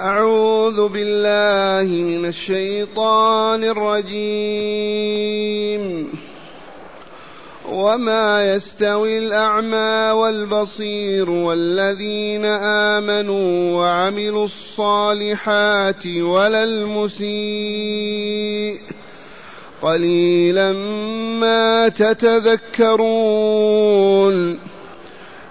أعوذ بالله من الشيطان الرجيم. وما يستوي الأعمى والبصير والذين آمنوا وعملوا الصالحات ولا المسيء. قليلا ما تتذكرون.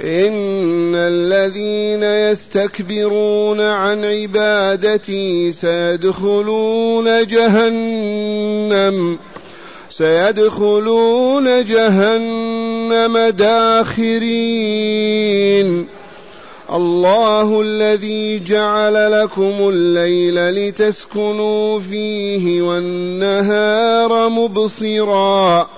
إن الذين يستكبرون عن عبادتي سيدخلون جهنم سيدخلون جهنم داخرين. الله الذي جعل لكم الليل لتسكنوا فيه والنهار مبصرا.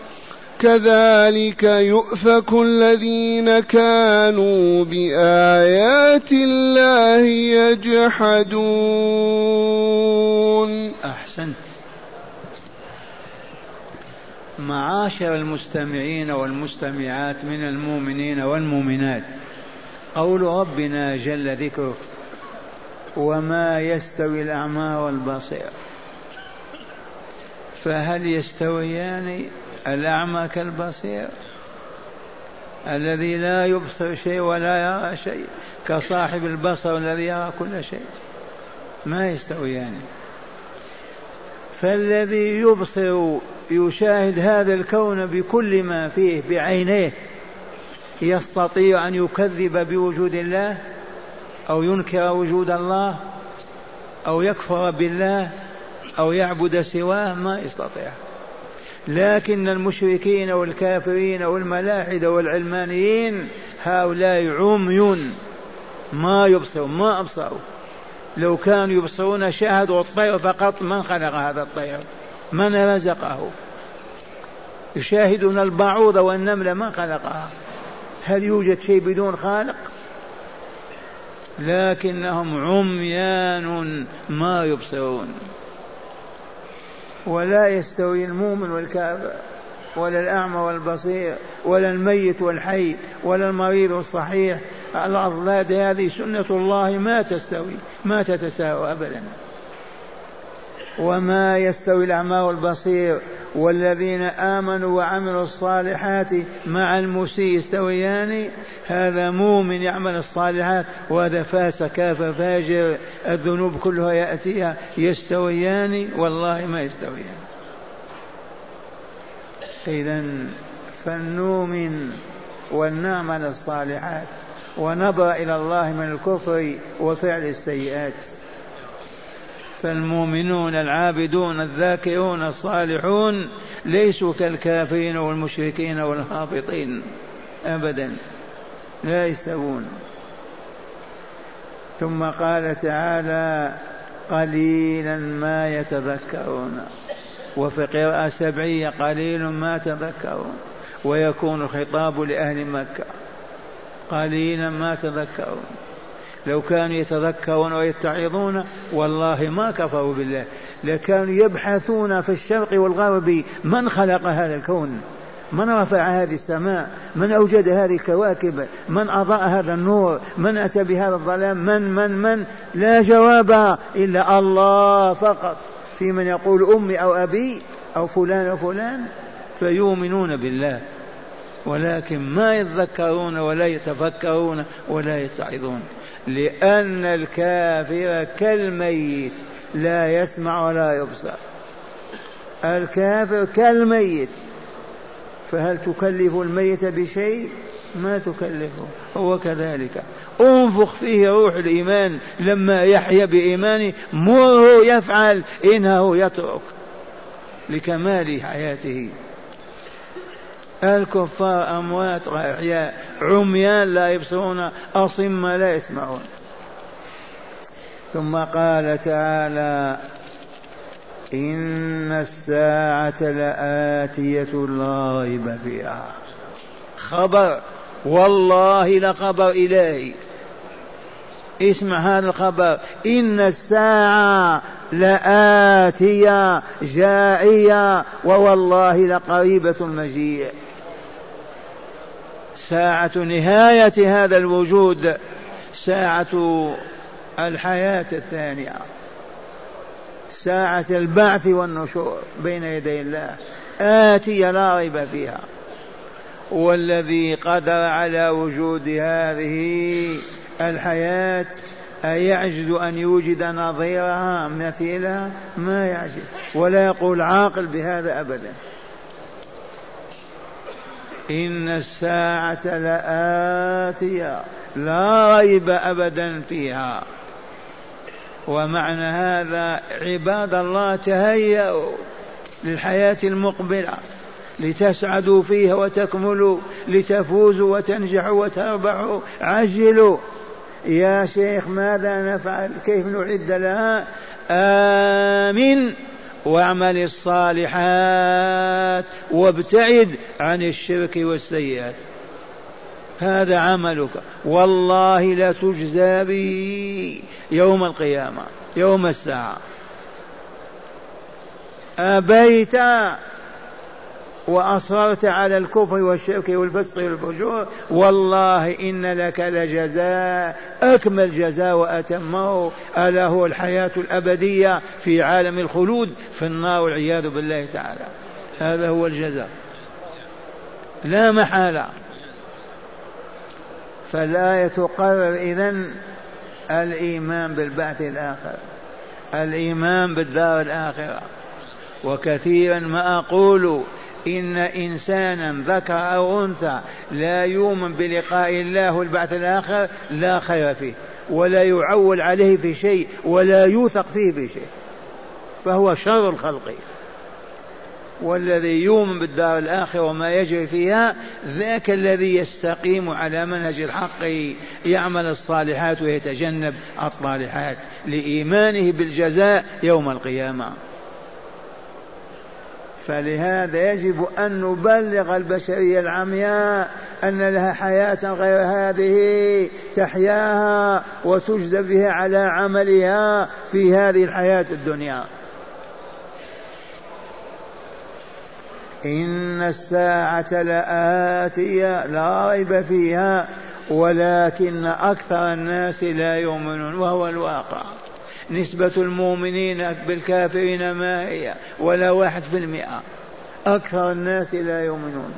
كذلك يؤفك الذين كانوا بآيات الله يجحدون. أحسنت. معاشر المستمعين والمستمعات من المؤمنين والمؤمنات قول ربنا جل ذكره وما يستوي الأعمى والبصير فهل يستويان الأعمى كالبصير الذي لا يبصر شيء ولا يرى شيء كصاحب البصر الذي يرى كل شيء. ما يستويان. فالذي يبصر يشاهد هذا الكون بكل ما فيه بعينيه. يستطيع أن يكذب بوجود الله أو ينكر وجود الله أو يكفر بالله أو يعبد سواه ما يستطيع. لكن المشركين والكافرين والملاحدة والعلمانيين هؤلاء عمي ما يبصرون ما أبصروا. لو كانوا يبصرون شاهدوا الطير فقط من خلق هذا الطير؟ من رزقه؟ يشاهدون البعوض والنملة من خلقها؟ هل يوجد شيء بدون خالق؟ لكنهم عميان ما يبصرون. ولا يستوي المؤمن والكافر ولا الأعمى والبصير ولا الميت والحي ولا المريض والصحيح الأضلاد هذه سنة الله ما تستوي ما تتساوى أبدا. وما يستوي الأعمى والبصير. والذين آمنوا وعملوا الصالحات مع المسيء يستويان هذا مؤمن يعمل الصالحات وهذا فاس كافر فاجر الذنوب كلها يأتيها. يستويان والله ما يستويان. إذا فلنؤمن ولنعمل الصالحات ونبرأ إلى الله من الكفر وفعل السيئات. فالمؤمنون العابدون الذاكرون الصالحون ليسوا كالكافرين والمشركين والهابطين أبدا. لا يستوون. ثم قال تعالى قليلا ما يتذكرون. وفي قراءة سبعية قليل ما تذكرون. ويكون الخطاب لأهل مكة. قليلا ما تذكرون. لو كانوا يتذكرون ويتعظون والله ما كفروا بالله. لكانوا يبحثون في الشرق والغرب من خلق هذا الكون؟ من رفع هذه السماء؟ من أوجد هذه الكواكب؟ من أضاء هذا النور؟ من أتى بهذا الظلام؟ من من من؟ لا جواب إلا الله فقط. في من يقول أمي أو أبي أو فلان وفلان فيؤمنون بالله. ولكن ما يتذكرون ولا يتفكرون ولا يتعظون لأن الكافر كالميت لا يسمع ولا يبصر. الكافر كالميت فهل تكلف الميت بشيء؟ ما تكلفه هو كذلك. انفخ فيه روح الإيمان لما يحيا بإيمانه مره يفعل إنه يترك لكمال حياته. الكفار أموات أحياء عميان لا يبصرون أصم لا يسمعون. ثم قال تعالى إن الساعة لآتية لا ريب فيها. خبر والله لخبر إلهي اسمع هذا الخبر. إن الساعة لآتية جائية ووالله لقريبة المجيء ساعة نهاية هذا الوجود ساعة الحياة الثانية ساعة البعث والنشور بين يدي الله. آتية لا ريب فيها. والذي قدر على وجود هذه الحياة أيعجز أن يوجد نظيرها مثيلها؟ ما يعجز. ولا يقول عاقل بهذا أبدا. إن الساعة لآتية لا ريب أبدا فيها. ومعنى هذا عباد الله تهيأوا للحياة المقبلة لتسعدوا فيها وتكملوا لتفوزوا وتنجحوا وتربحوا. عجلوا. يا شيخ ماذا نفعل؟ كيف نعد لها؟ آمن واعمل الصالحات وابتعد عن الشرك والسيئات. هذا عملك. والله لا تجزى به يوم القيامة يوم الساعة. أبيت وأصررت على الكفر والشرك والفسق والفجور. والله إن لك لجزاء. أكمل جزاء وأتمه. ألا هو الحياة الأبدية في عالم الخلود؟ في النار والعياذ بالله تعالى. هذا هو الجزاء. لا محالة. فلا يتقرر إذن الإيمان بالبعث الآخر. الإيمان بالدار الآخرة. وكثيرا ما أقول إن إنسانا ذكر أو أنثى لا يؤمن بلقاء الله والبعث الآخر لا خير فيه ولا يعول عليه في شيء ولا يوثق فيه بشيء فهو شر الخلق. والذي يؤمن بالدار الآخرة وما يجري فيها ذاك الذي يستقيم على منهج الحق يعمل الصالحات ويتجنب الصالحات لإيمانه بالجزاء يوم القيامة. فلهذا يجب أن نبلغ البشرية العمياء أن لها حياة غير هذه تحياها وتجزى بها على عملها في هذه الحياة الدنيا. إن الساعة لآتية لا ريب فيها ولكن أكثر الناس لا يؤمنون وهو الواقع. نسبة المؤمنين بالكافرين ما هي؟ ولا واحد في المئة. أكثر الناس لا يؤمنون.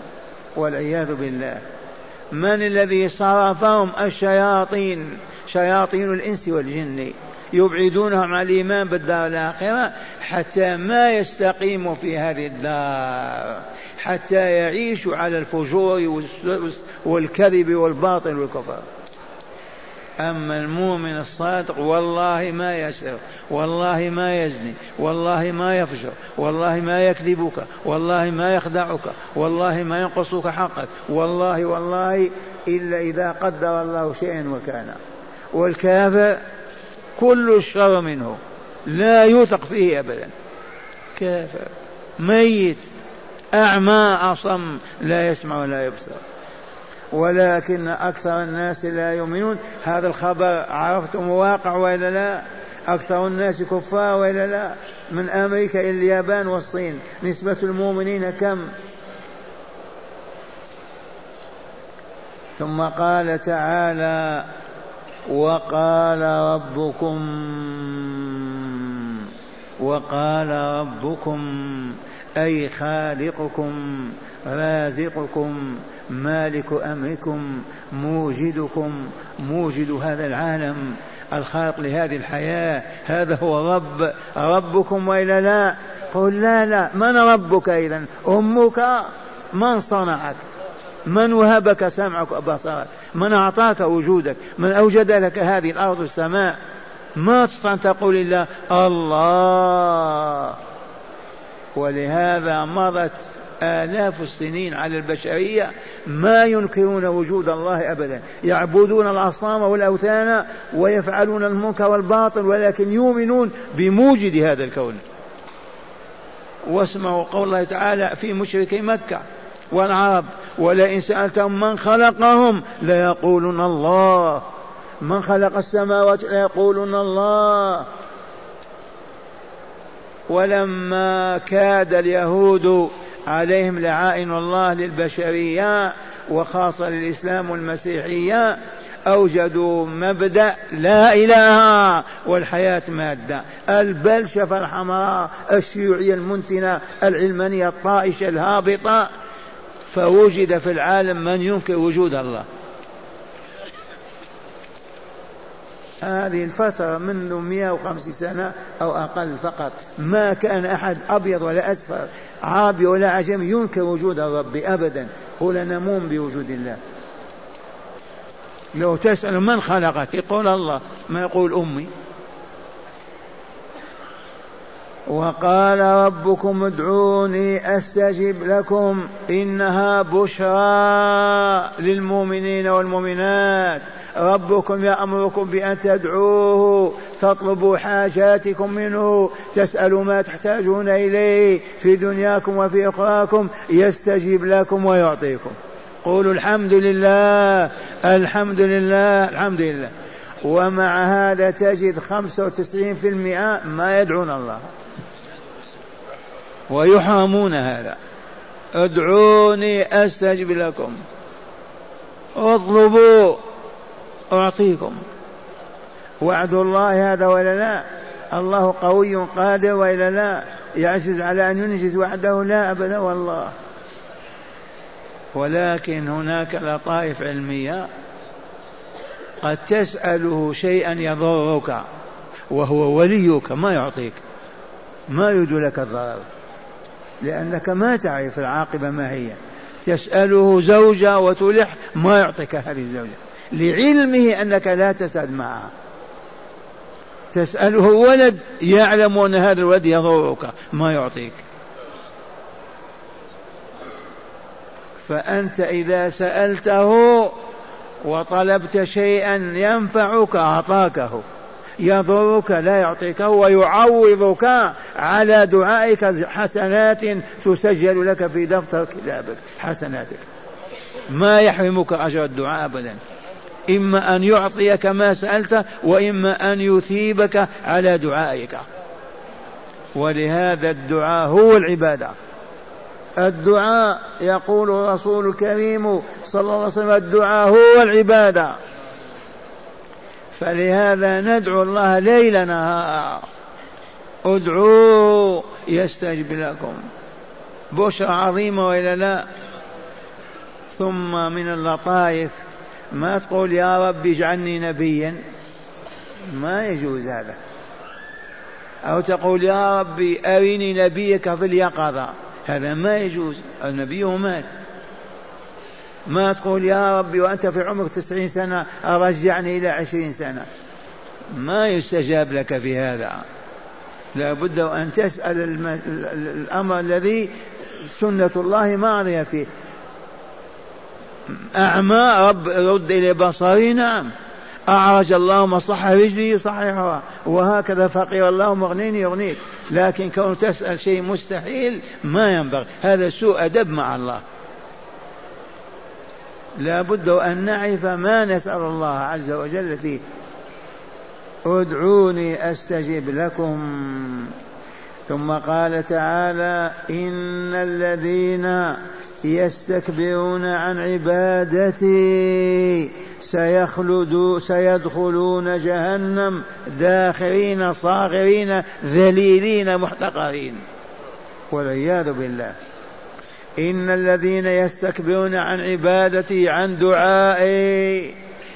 والعياذ بالله. من الذي صرفهم الشياطين؟ شياطين الإنس والجن. يبعدونهم عن الإيمان بالدار الآخرة حتى ما يستقيموا في هذه الدار. حتى يعيشوا على الفجور والكذب والباطل والكفر. أما المؤمن الصادق والله ما يسر والله ما يزني والله ما يفجر والله ما يكذبك والله ما يخدعك والله ما ينقصك حقك والله والله إلا إذا قدر الله شيئا وكان. والكافر كل الشر منه لا يوثق فيه أبدا. كافر ميت أعمى أصم لا يسمع ولا يبصر. ولكن أكثر الناس لا يؤمنون. هذا الخبر عرفتم واقع وإلا لا؟ أكثر الناس كفار وإلا لا؟ من أمريكا إلى اليابان والصين. نسبة المؤمنين كم؟ ثم قال تعالى وقال ربكم وقال ربكم أي خالقكم رازقكم مالك أمركم موجدكم موجد هذا العالم الخالق لهذه الحياة هذا هو رب ربكم وإلا لا؟ قل لا لا. من ربك اذا أمك؟ من صنعك؟ من وهبك سمعك وبصرك؟ من أعطاك وجودك؟ من أوجد لك هذه الأرض والسماء؟ ما تستطيع تقول إلا الله. ولهذا مضت آلاف السنين على البشرية ما ينكرون وجود الله أبدا. يعبدون الأصنام والأوثان ويفعلون المنكر والباطل ولكن يؤمنون بموجد هذا الكون. واسمعوا قول الله تعالى في مشركي مكة والعرب ولئن سألتهم من خلقهم ليقولون الله من خلق السماوات ليقولون الله. ولما كاد اليهود عليهم لعائن الله للبشرية وخاصة للإسلام والمسيحية أوجدوا مبدأ لا إله والحياة مادة. البلشفة الحمراء الشيوعية المنتنة العلمانية الطائشة الهابطة. فوجد في العالم من ينكر وجود الله. هذه الفترة منذ 150 سنة أو أقل فقط ما كان أحد أبيض ولا أسفر عربي ولا عجمي ينكر وجود الرب أبدا. قل نموم بوجود الله. لو تسأل من خلقك يقول الله. ما يقول أمي. وقال ربكم ادعوني أستجب لكم إنها بشرى للمؤمنين والمؤمنات. ربكم يأمركم بأن تدعوه تطلبوا حاجاتكم منه تسألوا ما تحتاجون إليه في دنياكم وفي أخراكم يستجيب لكم ويعطيكم. قولوا الحمد لله الحمد لله الحمد لله. ومع هذا تجد خمسة وتسعين في المئة ما يدعون الله. ويحرمون هذا. ادعوني أستجب لكم. اطلبوا. أعطيكم. وعد الله هذا ولا لا؟ الله قوي قادر والا لا؟ يعجز على أن ينجز وعده لا أبدا والله. ولكن هناك لطائف علمية قد تسأله شيئا يضرك وهو وليك ما يعطيك. ما يريد لك الضرر. لأنك ما تعرف العاقبة ما هي. تسأله زوجة وتلح ما يعطيك هذه الزوجة. لعلمه أنك لا تسعد معها تسأله ولد يعلم أن هذا الولد يضرك ما يعطيك. فأنت إذا سألته وطلبت شيئا ينفعك أعطاكه. يضرك لا يعطيك ويعوضك على دعائك حسنات تسجل لك في دفتر كتابك حسناتك. ما يحرمك أجر الدعاء أبدا. إما أن يعطيك ما سألت وإما أن يثيبك على دعائك. ولهذا الدعاء هو العبادة. الدعاء يقول الرسول الكريم صلى الله عليه وسلم الدعاء هو العبادة. فلهذا ندعو الله ليل نهار ادعوا يستجب لكم. بشرى عظيمة وإلا لا. ثم من اللطائف ما تقول يا رب اجعلني نبيا. ما يجوز هذا. أو تقول يا ربي أرني نبيك في اليقظة. هذا ما يجوز. النبي مات. ما تقول يا ربي وأنت في عمرك تسعين سنة رجعني إلى عشرين سنة. ما يستجاب لك في هذا. لا بد أن تسأل الأمر الذي سنة الله ماضية فيه. أعمى رب رد إلى بصري نعم أعرج اللهم صح رجلي صحيحها وهكذا فقير الله مغنيني يغنيك. لكن كون تسأل شيء مستحيل ما ينبغي. هذا سوء أدب مع الله. لا بد أن نعرف ما نسأل الله عز وجل فيه. ادعوني أستجب لكم. ثم قال تعالى إن الذين يستكبرون عن عبادتي سيخلدوا سيدخلون جهنم ذاخرين صاغرين ذليلين محتقرين. والعياذ بالله. إن الذين يستكبرون عن عبادتي عن دعائي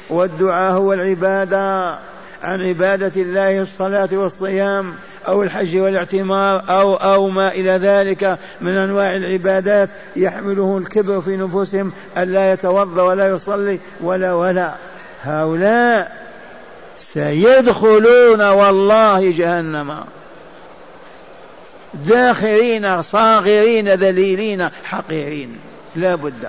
والدعاء هو العبادة عن عبادة الله الصلاة والصيام أو الحج والاعتمار أو أو ما إلى ذلك من أنواع العبادات يحمله الكبر في نفوسهم ألا يتوضأ ولا يصلي ولا ولا. هؤلاء سيدخلون والله جهنم. داخرين صاغرين ذليلين حقيرين. لا بد.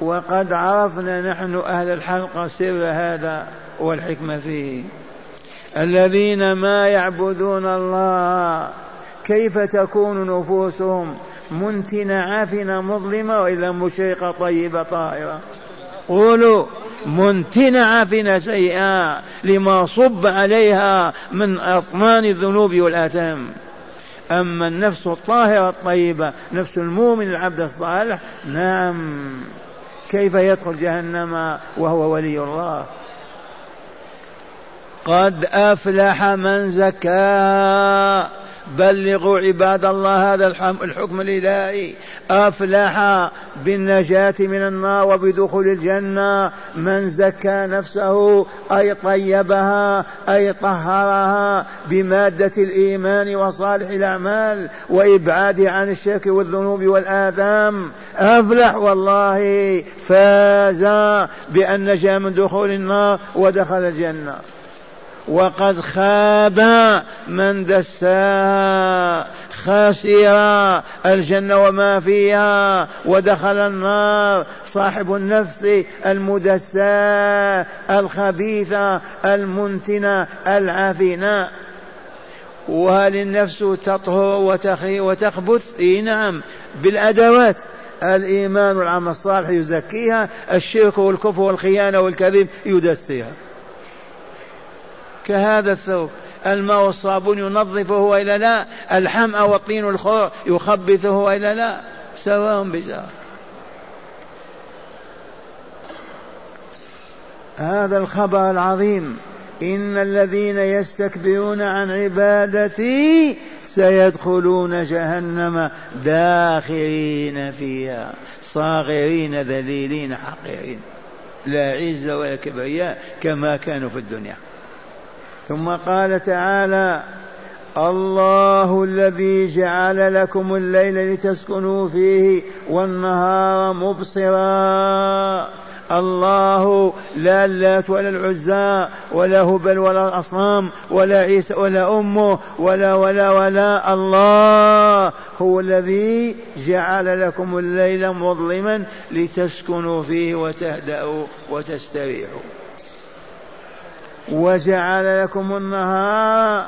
وقد عرفنا نحن أهل الحلقة سر هذا والحكمة فيه. الذين ما يعبدون الله كيف تكون نفوسهم منتنة عافنة مظلمة وإلا مشرقة طيبة طاهرة؟ قولوا منتنة عافنة سيئة لما صب عليها من أطمان الذنوب والآثام. أما النفس الطاهرة الطيبة نفس المؤمن العبد الصالح نعم. كيف يدخل جهنم وهو ولي الله؟ قد أفلح من زكاها بلغوا عباد الله هذا الحكم الإلهي. أفلح بالنجاة من النار وبدخول الجنة. من زكى نفسه أي طيبها أي طهرها بمادة الإيمان وصالح الأعمال وإبعاده عن الشرك والذنوب والآثام. أفلح والله فاز بأن نجا من دخول النار ودخل الجنة. وقد خاب من دساها خاسر الجنة وما فيها ودخل النار. صاحب النفس المدساة الخبيثة المنتنة العافنة وهل النفس تطهر وتخي وتخبث؟ إي نعم. بالأدوات. الإيمان والعمل الصالح يزكيها الشرك والكفر والخيانة والكذب يدسيها. كهذا الثوب. الماء والصابون ينظفه وإلا لا الحمأ والطين والخور يخبثه وإلا لا سواء بسواء هذا الخبر العظيم. إن الذين يستكبرون عن عبادتي سيدخلون جهنم داخرين فيها صاغرين ذليلين حقيرين. لا عز ولا كبرياء كما كانوا في الدنيا. ثم قال تعالى الله الذي جعل لكم الليل لتسكنوا فيه والنهار مبصرا. الله لا اللات ولا العزى ولا هبل ولا الأصنام ولا عيسى ولا أمه ولا ولا ولا. الله هو الذي جعل لكم الليل مظلما لتسكنوا فيه وتهدأوا وتستريحوا. وجعل لكم النهار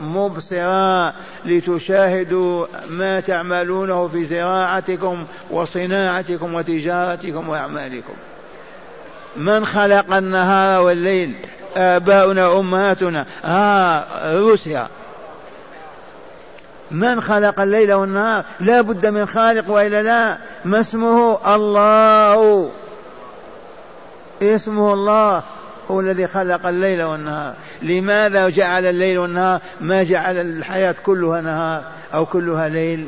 مبصرا لتشاهدوا ما تعملونه في زراعتكم وصناعتكم وتجارتكم وأعمالكم. من خلق النهار والليل؟ آباؤنا أمهاتنا. ها روسيا. من خلق الليل والنهار؟ لا بد من خالق وإلا لا. ما اسمه؟ الله. اسمه الله. هو الذي خلق الليل والنهار. لماذا جعل الليل والنهار؟ ما جعل الحياة كلها نهار أو كلها ليل؟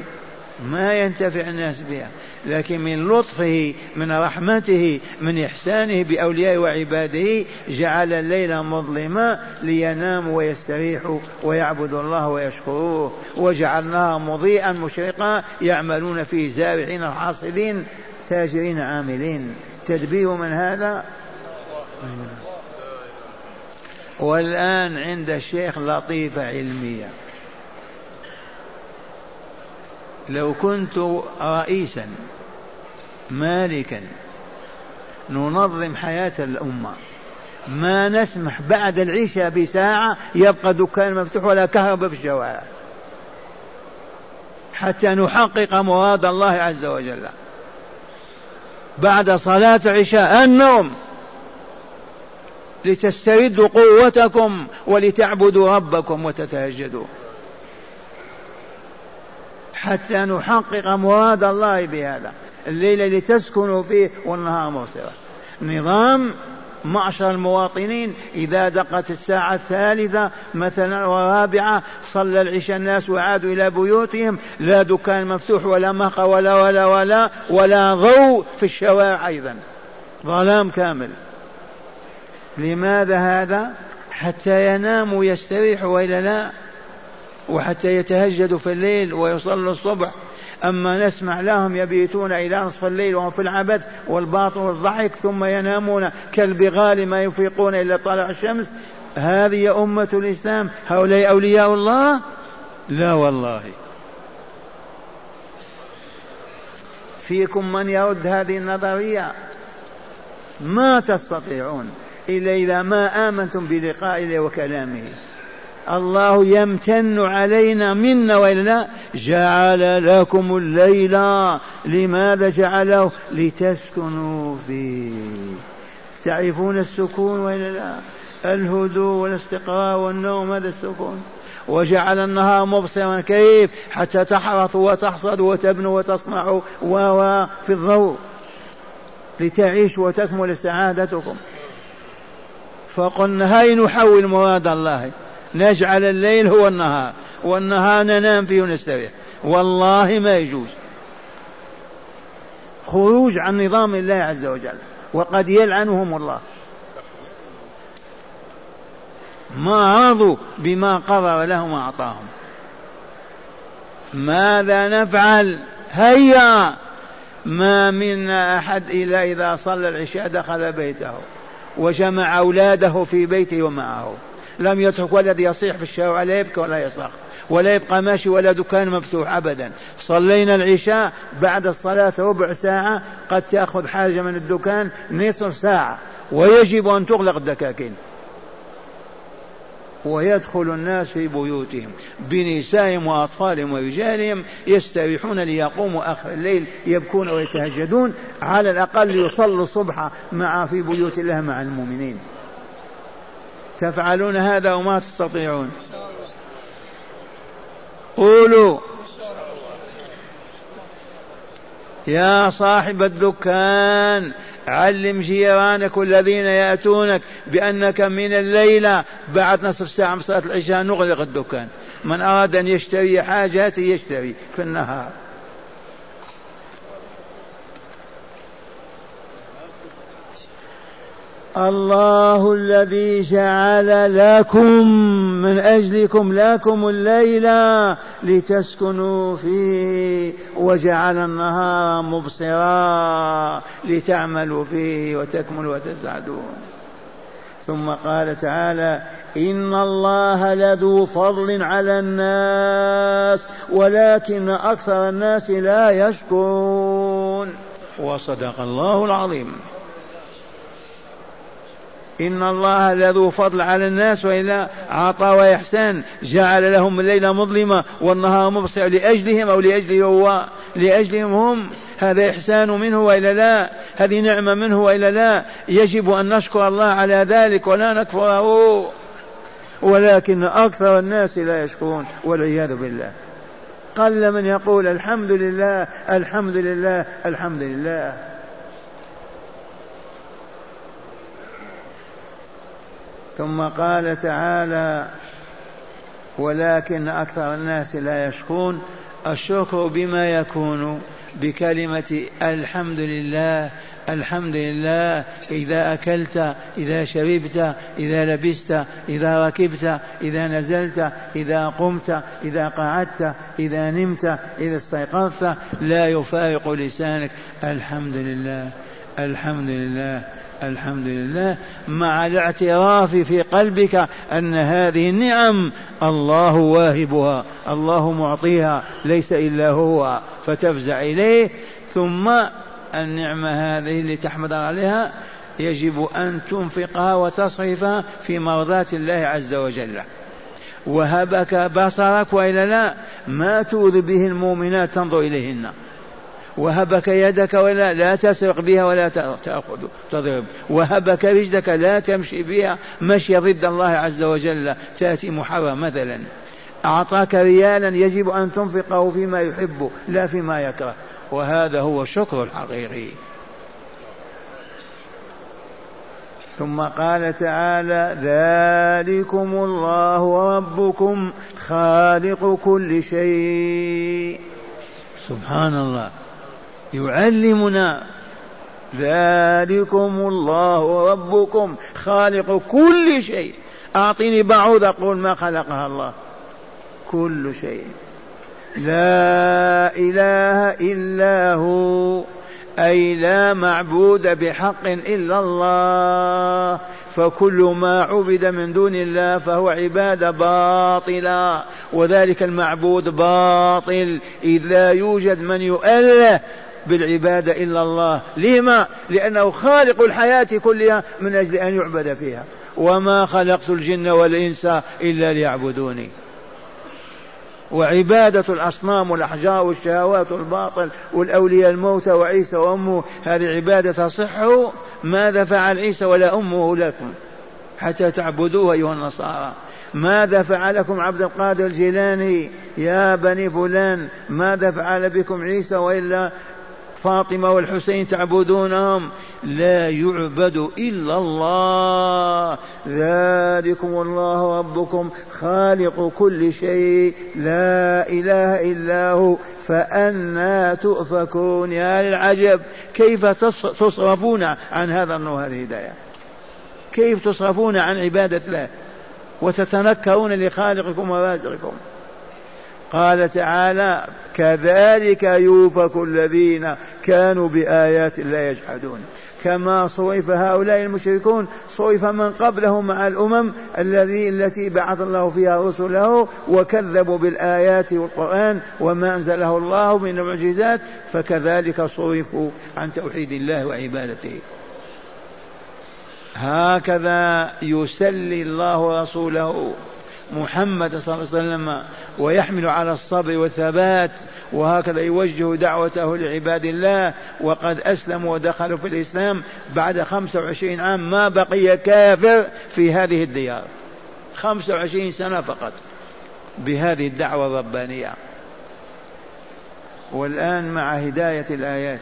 ما ينتفع الناس بها. لكن من لطفه من رحمته من إحسانه بأوليائه وعباده جعل الليل مظلما ليناموا ويستريحوا ويعبدوا الله ويشكروه. وجعلناها مضيئا مشرقا يعملون فيه زارعين حاصدين تاجرين عاملين. تدبير من هذا؟ والآن عند الشيخ لطيفة علمية. لو كنت رئيسا مالكا ننظم حياة الأمة ما نسمح بعد العشاء بساعة يبقى دكان مفتوح ولا كهرباء في الشوارع. حتى نحقق مراد الله عز وجل. بعد صلاة العشاء النوم لتستردوا قوتكم ولتعبدوا ربكم وتتهجدوا. حتى نحقق مراد الله بهذا. الليل لتسكنوا فيه والنهار مبصرة. نظام معشر المواطنين إذا دقت الساعة الثالثة مثلا والرابعة صلى العشاء الناس وعادوا إلى بيوتهم لا دكان مفتوح ولا مقهى ولا ولا ولا ولا ضوء في الشوارع أيضا. ظلام كامل. لماذا هذا؟ حتى ينام ويستريح وإلا لا وحتى يتهجدوا في الليل ويصلوا الصبح. أما نسمع لهم يبيتون إلى نصف الليل وهم في العبث والباطل والضحك ثم ينامون كالبغال ما يفيقون إلا طلع الشمس. هذه أمة الإسلام هؤلاء أولياء الله؟ لا والله. فيكم من يرد هذه النظرية؟ ما تستطيعون. إلا إذا ما آمنتم بلقاء الله وكلامه. الله يمتن علينا منا والا جعل لكم الليل لماذا جعله؟ لتسكنوا فيه. تعرفون السكون والا لا الهدوء والاستقرار والنوم هذا السكون. وجعل النهار مبصرا كيف؟ حتى تحرثوا وتحصدوا وتبنوا وتصنعوا و في الضوء. لتعيشوا وتكمل سعادتكم. فقلنا هاي نحول مراد الله. نجعل الليل هو النهار والنهار ننام فيه ونستريح. والله ما يجوز. خروج عن نظام الله عز وجل وقد يلعنهم الله. ما رضوا بما قدر لهم وأعطاهم. ماذا نفعل؟ هيا! ما منا أحد إلا إذا صلى العشاء دخل بيته. وجمع أولاده في بيته ومعه. لم يترك ولد يصيح في الشارع ولا يبكي ولا يصرخ ولا يبقى ماشي ولا دكان مفتوح أبدا. صلينا العشاء بعد الصلاة ربع ساعة قد تأخذ حاجة من الدكان نصف ساعة. ويجب أن تغلق الدكاكين. ويدخل الناس في بيوتهم بنسائهم وأطفالهم ورجالهم يستريحون ليقوموا آخر الليل يبكون ويتهجدون على الأقل يصلوا الصبح مع في بيوت الله مع المؤمنين. تفعلون هذا وما تستطيعون. قولوا يا صاحب الدكان علم جيرانك الذين يأتونك بأنك من الليلة بعد نصف ساعة من صلاة العشاء نغلق الدكان. من أراد أن يشتري حاجاته يشتري في النهار. الله الذي جعل لكم من أجلكم لكم الليل لتسكنوا فيه وجعل النهار مبصرا لتعملوا فيه وتكملوا وتسعدون ثم قال تعالى إن الله لذو فضل على الناس ولكن أكثر الناس لا يشكرون. وصدق الله العظيم. إن الله لذو فضل على الناس وإلا عطاء وإحسان جعل لهم الليل مظلمة والنهار مبصر لأجلهم أو لأجله هو لأجلهم هم. هذا إحسان منه وإلا لا؟ هذه نعمة منه وإلا لا؟ يجب أن نشكر الله على ذلك ولا نكفره. ولكن أكثر الناس لا يشكرون والعياذ بالله. قل من يقول الحمد لله الحمد لله الحمد لله. ثم قال تعالى ولكن أكثر الناس لا يشكون الشكر بما يكون بكلمة الحمد لله الحمد لله إذا أكلت إذا شربت إذا لبست إذا ركبت إذا نزلت إذا قمت إذا قعدت إذا نمت إذا استيقظت لا يفارق لسانك الحمد لله الحمد لله. الحمد لله مع الاعتراف في قلبك أن هذه النعم الله واهبها الله معطيها ليس إلا هو فتفزع إليه. ثم النعمة هذه اللي تحمد عليها يجب أن تنفقها وتصرفها في مرضاه الله عز وجل. وهبك بصرك والا لا ما تؤذي به المؤمنات تنظر إليهن. وهبك يدك ولا لا تسرق بها ولا تأخذ تضرب. وهبك رجلك لا تمشي بها. مشي ضد الله عز وجل. تأتي محرم مثلا. أعطاك ريالا يجب أن تنفقه فيما يحب لا فيما يكره. وهذا هو الشكر الحقيقي. ثم قال تعالى ذلكم الله ربكم خالق كل شيء. سبحان الله. يعلمنا ذلكم الله ربكم خالق كل شيء. أعطيني بعوض أقول ما خلقها الله. كل شيء. لا إله إلا هو. أي لا معبود بحق إلا الله. فكل ما عبد من دون الله فهو عبادة باطلة وذلك المعبود باطل. إذ لا يوجد من يؤله بالعبادة إلا الله. لما؟ لأنه خالق الحياة كلها من أجل أن يعبد فيها. وما خلقت الجن والإنس إلا ليعبدوني. وعبادة الأصنام والأحجار والشهوات والباطل والأولياء الموتى وعيسى وأمه هذه عبادة تصح؟ ماذا فعل عيسى ولا أمه لكم؟ حتى تعبدوه أيها النصارى. ماذا فعلكم عبد القادر الجيلاني؟ يا بني فلان ماذا فعل بكم عيسى وإلا فاطمة والحسين تعبدونهم لا يعبد إلا الله. ذلكم الله ربكم خالق كل شيء. لا إله إلا هو. فأنا تؤفكون يا للعجب كيف تصرفون عن هذا النور الهداية؟ كيف تصرفون عن عبادة الله؟ وتتنكرون لخالقكم ورازقكم. قال تعالى كذلك يوفك الذين كانوا بآيات الله يجحدون. كما صرف هؤلاء المشركون صرف من قبلهم مع الأمم الذي التي بعث الله فيها رسله وكذبوا بالآيات والقرآن وما أنزله الله من المعجزات فكذلك صرفوا عن توحيد الله وعبادته. هكذا يسلي الله رسوله محمد صلى الله عليه وسلم ويحمل على الصبر والثبات وهكذا يوجه دعوته لعباد الله. وقد أسلموا ودخلوا في الإسلام بعد خمسة وعشرين عام ما بقي كافر في هذه الديار. خمسة وعشرين سنة فقط بهذه الدعوة الربانية. والآن مع هداية الآيات.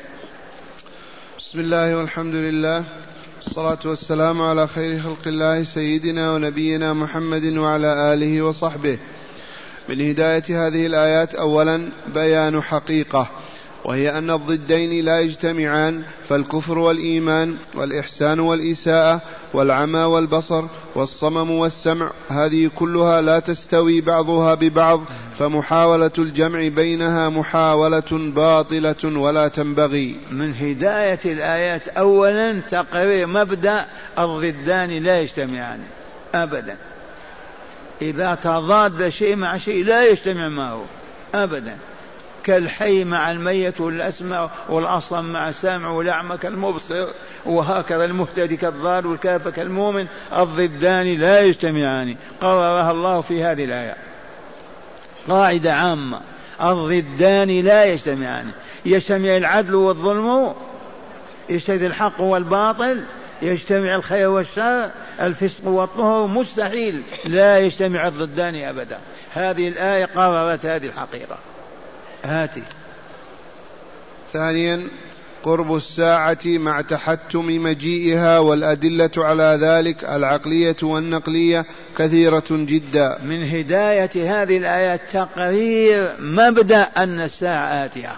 بسم الله والحمد لله. والصلاة والسلام على خير خلق الله سيدنا ونبينا محمد وعلى آله وصحبه. من هداية هذه الآيات أولا بيان حقيقة. وهي أن الضدين لا يجتمعان فالكفر والإيمان والإحسان والإساءة والعمى والبصر والصمم والسمع هذه كلها لا تستوي بعضها ببعض فمحاولة الجمع بينها محاولة باطلة ولا تنبغي. من هداية الآيات أولا تقرير مبدأ الضدان لا يجتمعان أبدا. إذا تضاد شيء مع شيء لا يجتمع معه أبدا. كالحي مع الميت والأسمع والأصم مع السامع والأعمى كالمبصر وهكذا المهتدي كالضال والكافر كالمؤمن الضدان لا يجتمعان. قررها الله في هذه الآية. قاعدة عامة. الضدان لا يجتمعان. يجتمع العدل والظلم يجتمع الحق والباطل يجتمع الخير والشر الفسق والطهر مستحيل. لا يجتمع الضدان أبدا. هذه الآية قررت هذه الحقيقة. هاتي. ثانيا قرب الساعة مع تحتم مجيئها والأدلة على ذلك العقلية والنقلية كثيرة جدا. من هداية هذه الآيات تقرير مبدأ أن الساعة آتية.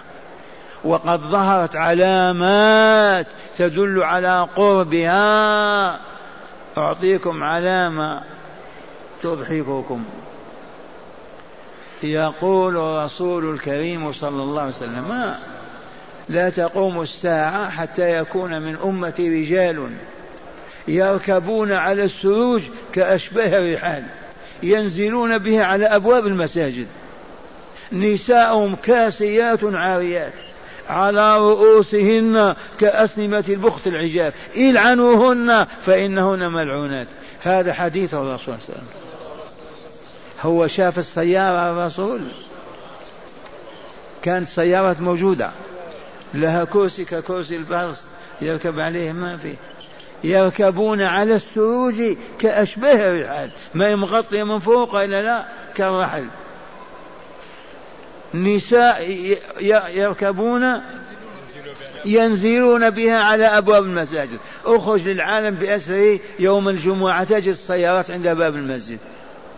وقد ظهرت علامات تدل على قربها. أعطيكم علامة تضحككم. يقول الرسول الكريم صلى الله عليه وسلم ما لا تقوم الساعة حتى يكون من أمتي رجال يركبون على السروج كأشباه الرحال ينزلون بها على أبواب المساجد. نساؤهم كاسيات عاريات على رؤوسهن كأسنمة البخت العجاف إلعنوهن فإنهن ملعونات. هذا حديث الرسول صلى الله عليه وسلم. هو شاف السيارة الرسول كانت سيارة موجودة. لها كرسي ككرسي الباص يركب عليه ما في. يركبون على السروج كأشباه الرحال. ما مغطية من فوق إلا لا كالرحل. نساء يركبون ينزلون بها على أبواب المساجد. أخرج للعالم بأسره يوم الجمعة تجد السيارات عند باب المسجد.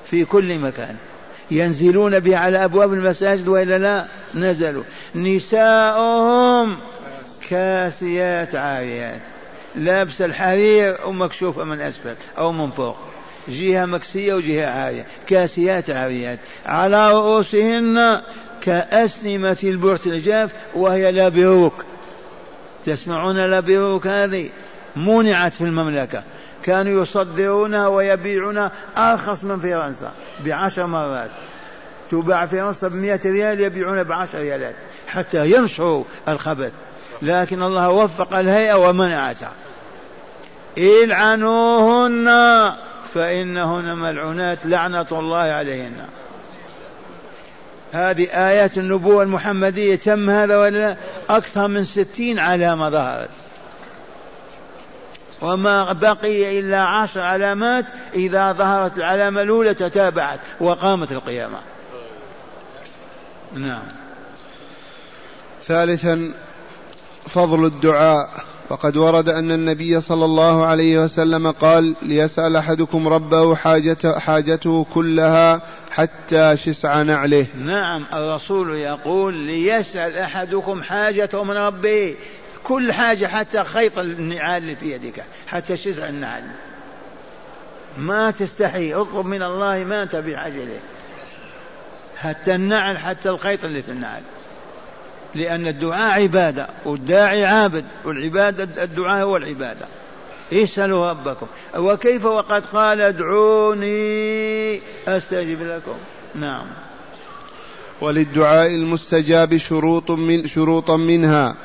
في كل مكان. ينزلون بها على أبواب المساجد وإلا لا؟ نزلوا. نساؤهم كاسيات عاريات. لابس الحرير ومكشوفة من أسفل أو من فوق. جهة مكسية وجهة عارية. كاسيات عاريات. على رؤوسهن كأسنمة البرت الجاف وهي لابروك تسمعون لابروك هذه؟ منعت في المملكة. كانوا يصدرونها ويبيعونها أرخص من فرنسا بعشر مرات. تباع فرنسا بمئة ريال يبيعونها بعشر ريالات. حتى ينشروا الخبث لكن الله وفق الهيئة ومنعتها إلعنوهن فإنهن ملعونات لعنة الله عليهن. هذه آيات النبوة المحمدية تم هذا ولا؟ أكثر من ستين علامة ظهرت. وما بقي إلا عشر علامات إذا ظهرت العلامة الأولى تتابعت وقامت القيامة. نعم. ثالثا فضل الدعاء. وقد ورد أن النبي صلى الله عليه وسلم قال ليسأل أحدكم ربه حاجته, حاجته كلها حتى شسع نعله. نعم الرسول يقول ليسأل أحدكم حاجته من ربه كل حاجة حتى خيط النعال اللي في يدك حتى شسع النعل ما تستحي اطلب من الله ما أنت بحاجة إليه حتى النعل حتى الخيط اللي في النعل لأن الدعاء عبادة والداعي عابد والعبادة الدعاء هو العبادة. اسألوا ربكم. وكيف وقد قال ادعوني أستجب لكم؟ نعم. وللدعاء المستجاب شروط من شروطا منها.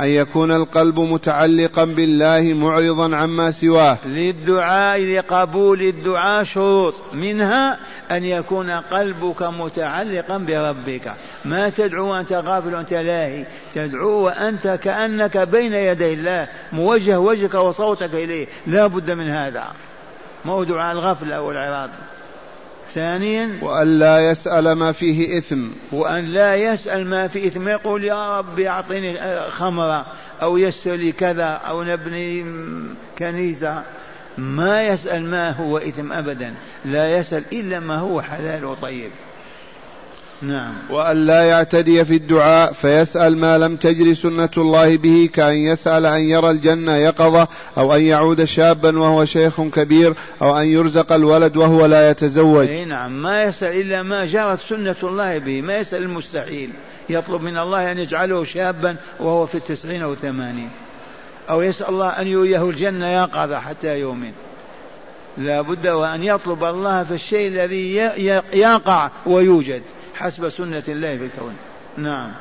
أن يكون القلب متعلقا بالله معرضا عما سواه. للدعاء لقبول الدعاء شروط. منها أن يكون قلبك متعلقا بربك. ما تدعو وأنت غافل وأنت لاهي. تدعو وأنت كأنك بين يدي الله. موجه وجهك وصوتك إليه. لا بد من هذا. موضوع الغفلة والعراض. ثانيا وأن لا يسأل ما فيه إثم. وأن لا يسأل ما فيه إثم يقول يا رب أعطني خمرة أو يسر لي كذا أو نبني كنيسة. ما يسأل ما هو إثم أبدا لا يسأل إلا ما هو حلال وطيب. نعم. وأن لا يعتدي في الدعاء فيسأل ما لم تجري سنة الله به كأن يسأل أن يرى الجنة يقظة أو أن يعود شابا وهو شيخ كبير أو أن يرزق الولد وهو لا يتزوج. أي نعم. ما يسأل إلا ما جرت سنة الله به. ما يسأل المستحيل. يطلب من الله أن يجعله شابا وهو في التسعين أو الثمانين. أو يسأل الله أن يريه الجنة يقظة حتى يؤمن لا بد وأن يطلب الله في الشيء الذي يقع ويوجد. حسب سنة الله في الكون. نعم.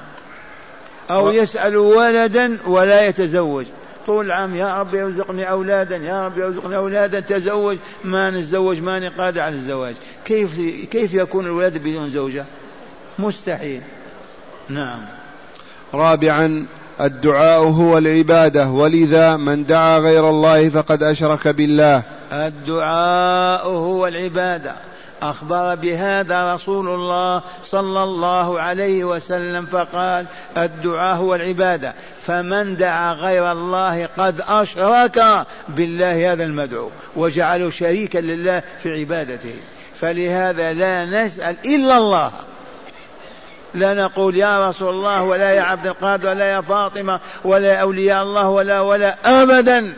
أو يسأل ولدا ولا يتزوج. طول العام يا رب يرزقني أولادا يا رب يرزقني أولادا تزوج. ما نتزوج ماني قادر على الزواج. كيف كيف يكون الولد بدون زوجة؟ مستحيل. نعم. رابعا الدعاء هو العبادة. ولذا من دعا غير الله فقد أشرك بالله. الدعاء هو العبادة. أخبر بهذا رسول الله صلى الله عليه وسلم فقال الدعاء هو العبادة. فمن دعا غير الله قد أشرك بالله هذا المدعو وجعله شريكا لله في عبادته. فلهذا لا نسأل إلا الله. لا نقول يا رسول الله ولا يا عبد القادر ولا يا فاطمة ولا يا أولياء الله ولا ولا أبدا.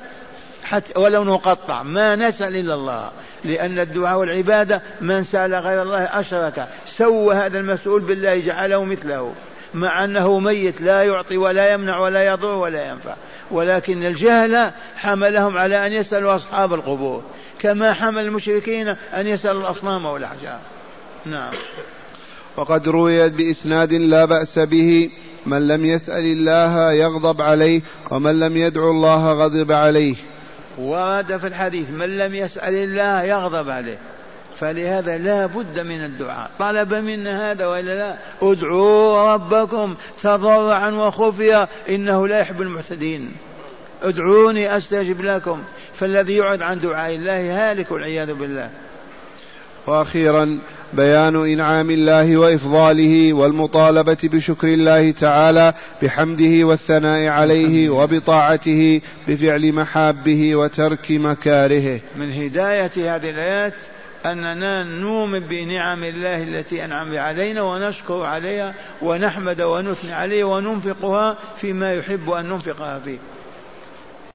حتى ولو نقطع ما نسأل إلا الله. لأن الدعاء والعبادة من سأل غير الله أشرك. سوى هذا المسؤول بالله جعله مثله. مع أنه ميت لا يعطي ولا يمنع ولا يضر ولا ينفع. ولكن الجهل حملهم على أن يسألوا أصحاب القبور. كما حمل المشركين أن يسألوا الأصنام والأحجار. نعم. وقد رويت بإسناد لا بأس به من لم يسأل الله يغضب عليه ومن لم يدعو الله غضب عليه. ورد في الحديث من لم يسأل الله يغضب عليه. فلهذا لا بد من الدعاء. طلب منا هذا وإلا لا؟ ادعوا ربكم تضرعا وخفيا إنه لا يحب المعتدين. ادعوني أستجب لكم. فالذي يعد عن دعاء الله هالك والعياذ بالله. وأخيرا بيان إنعام الله وإفضاله والمطالبة بشكر الله تعالى بحمده والثناء عليه وبطاعته بفعل محابه وترك مكارهه من هداية هذه الآيات أننا نؤمن بنعم الله التي أنعم علينا ونشكر عليها ونحمد ونثني عليه وننفقها فيما يحب أن ننفقها فيه.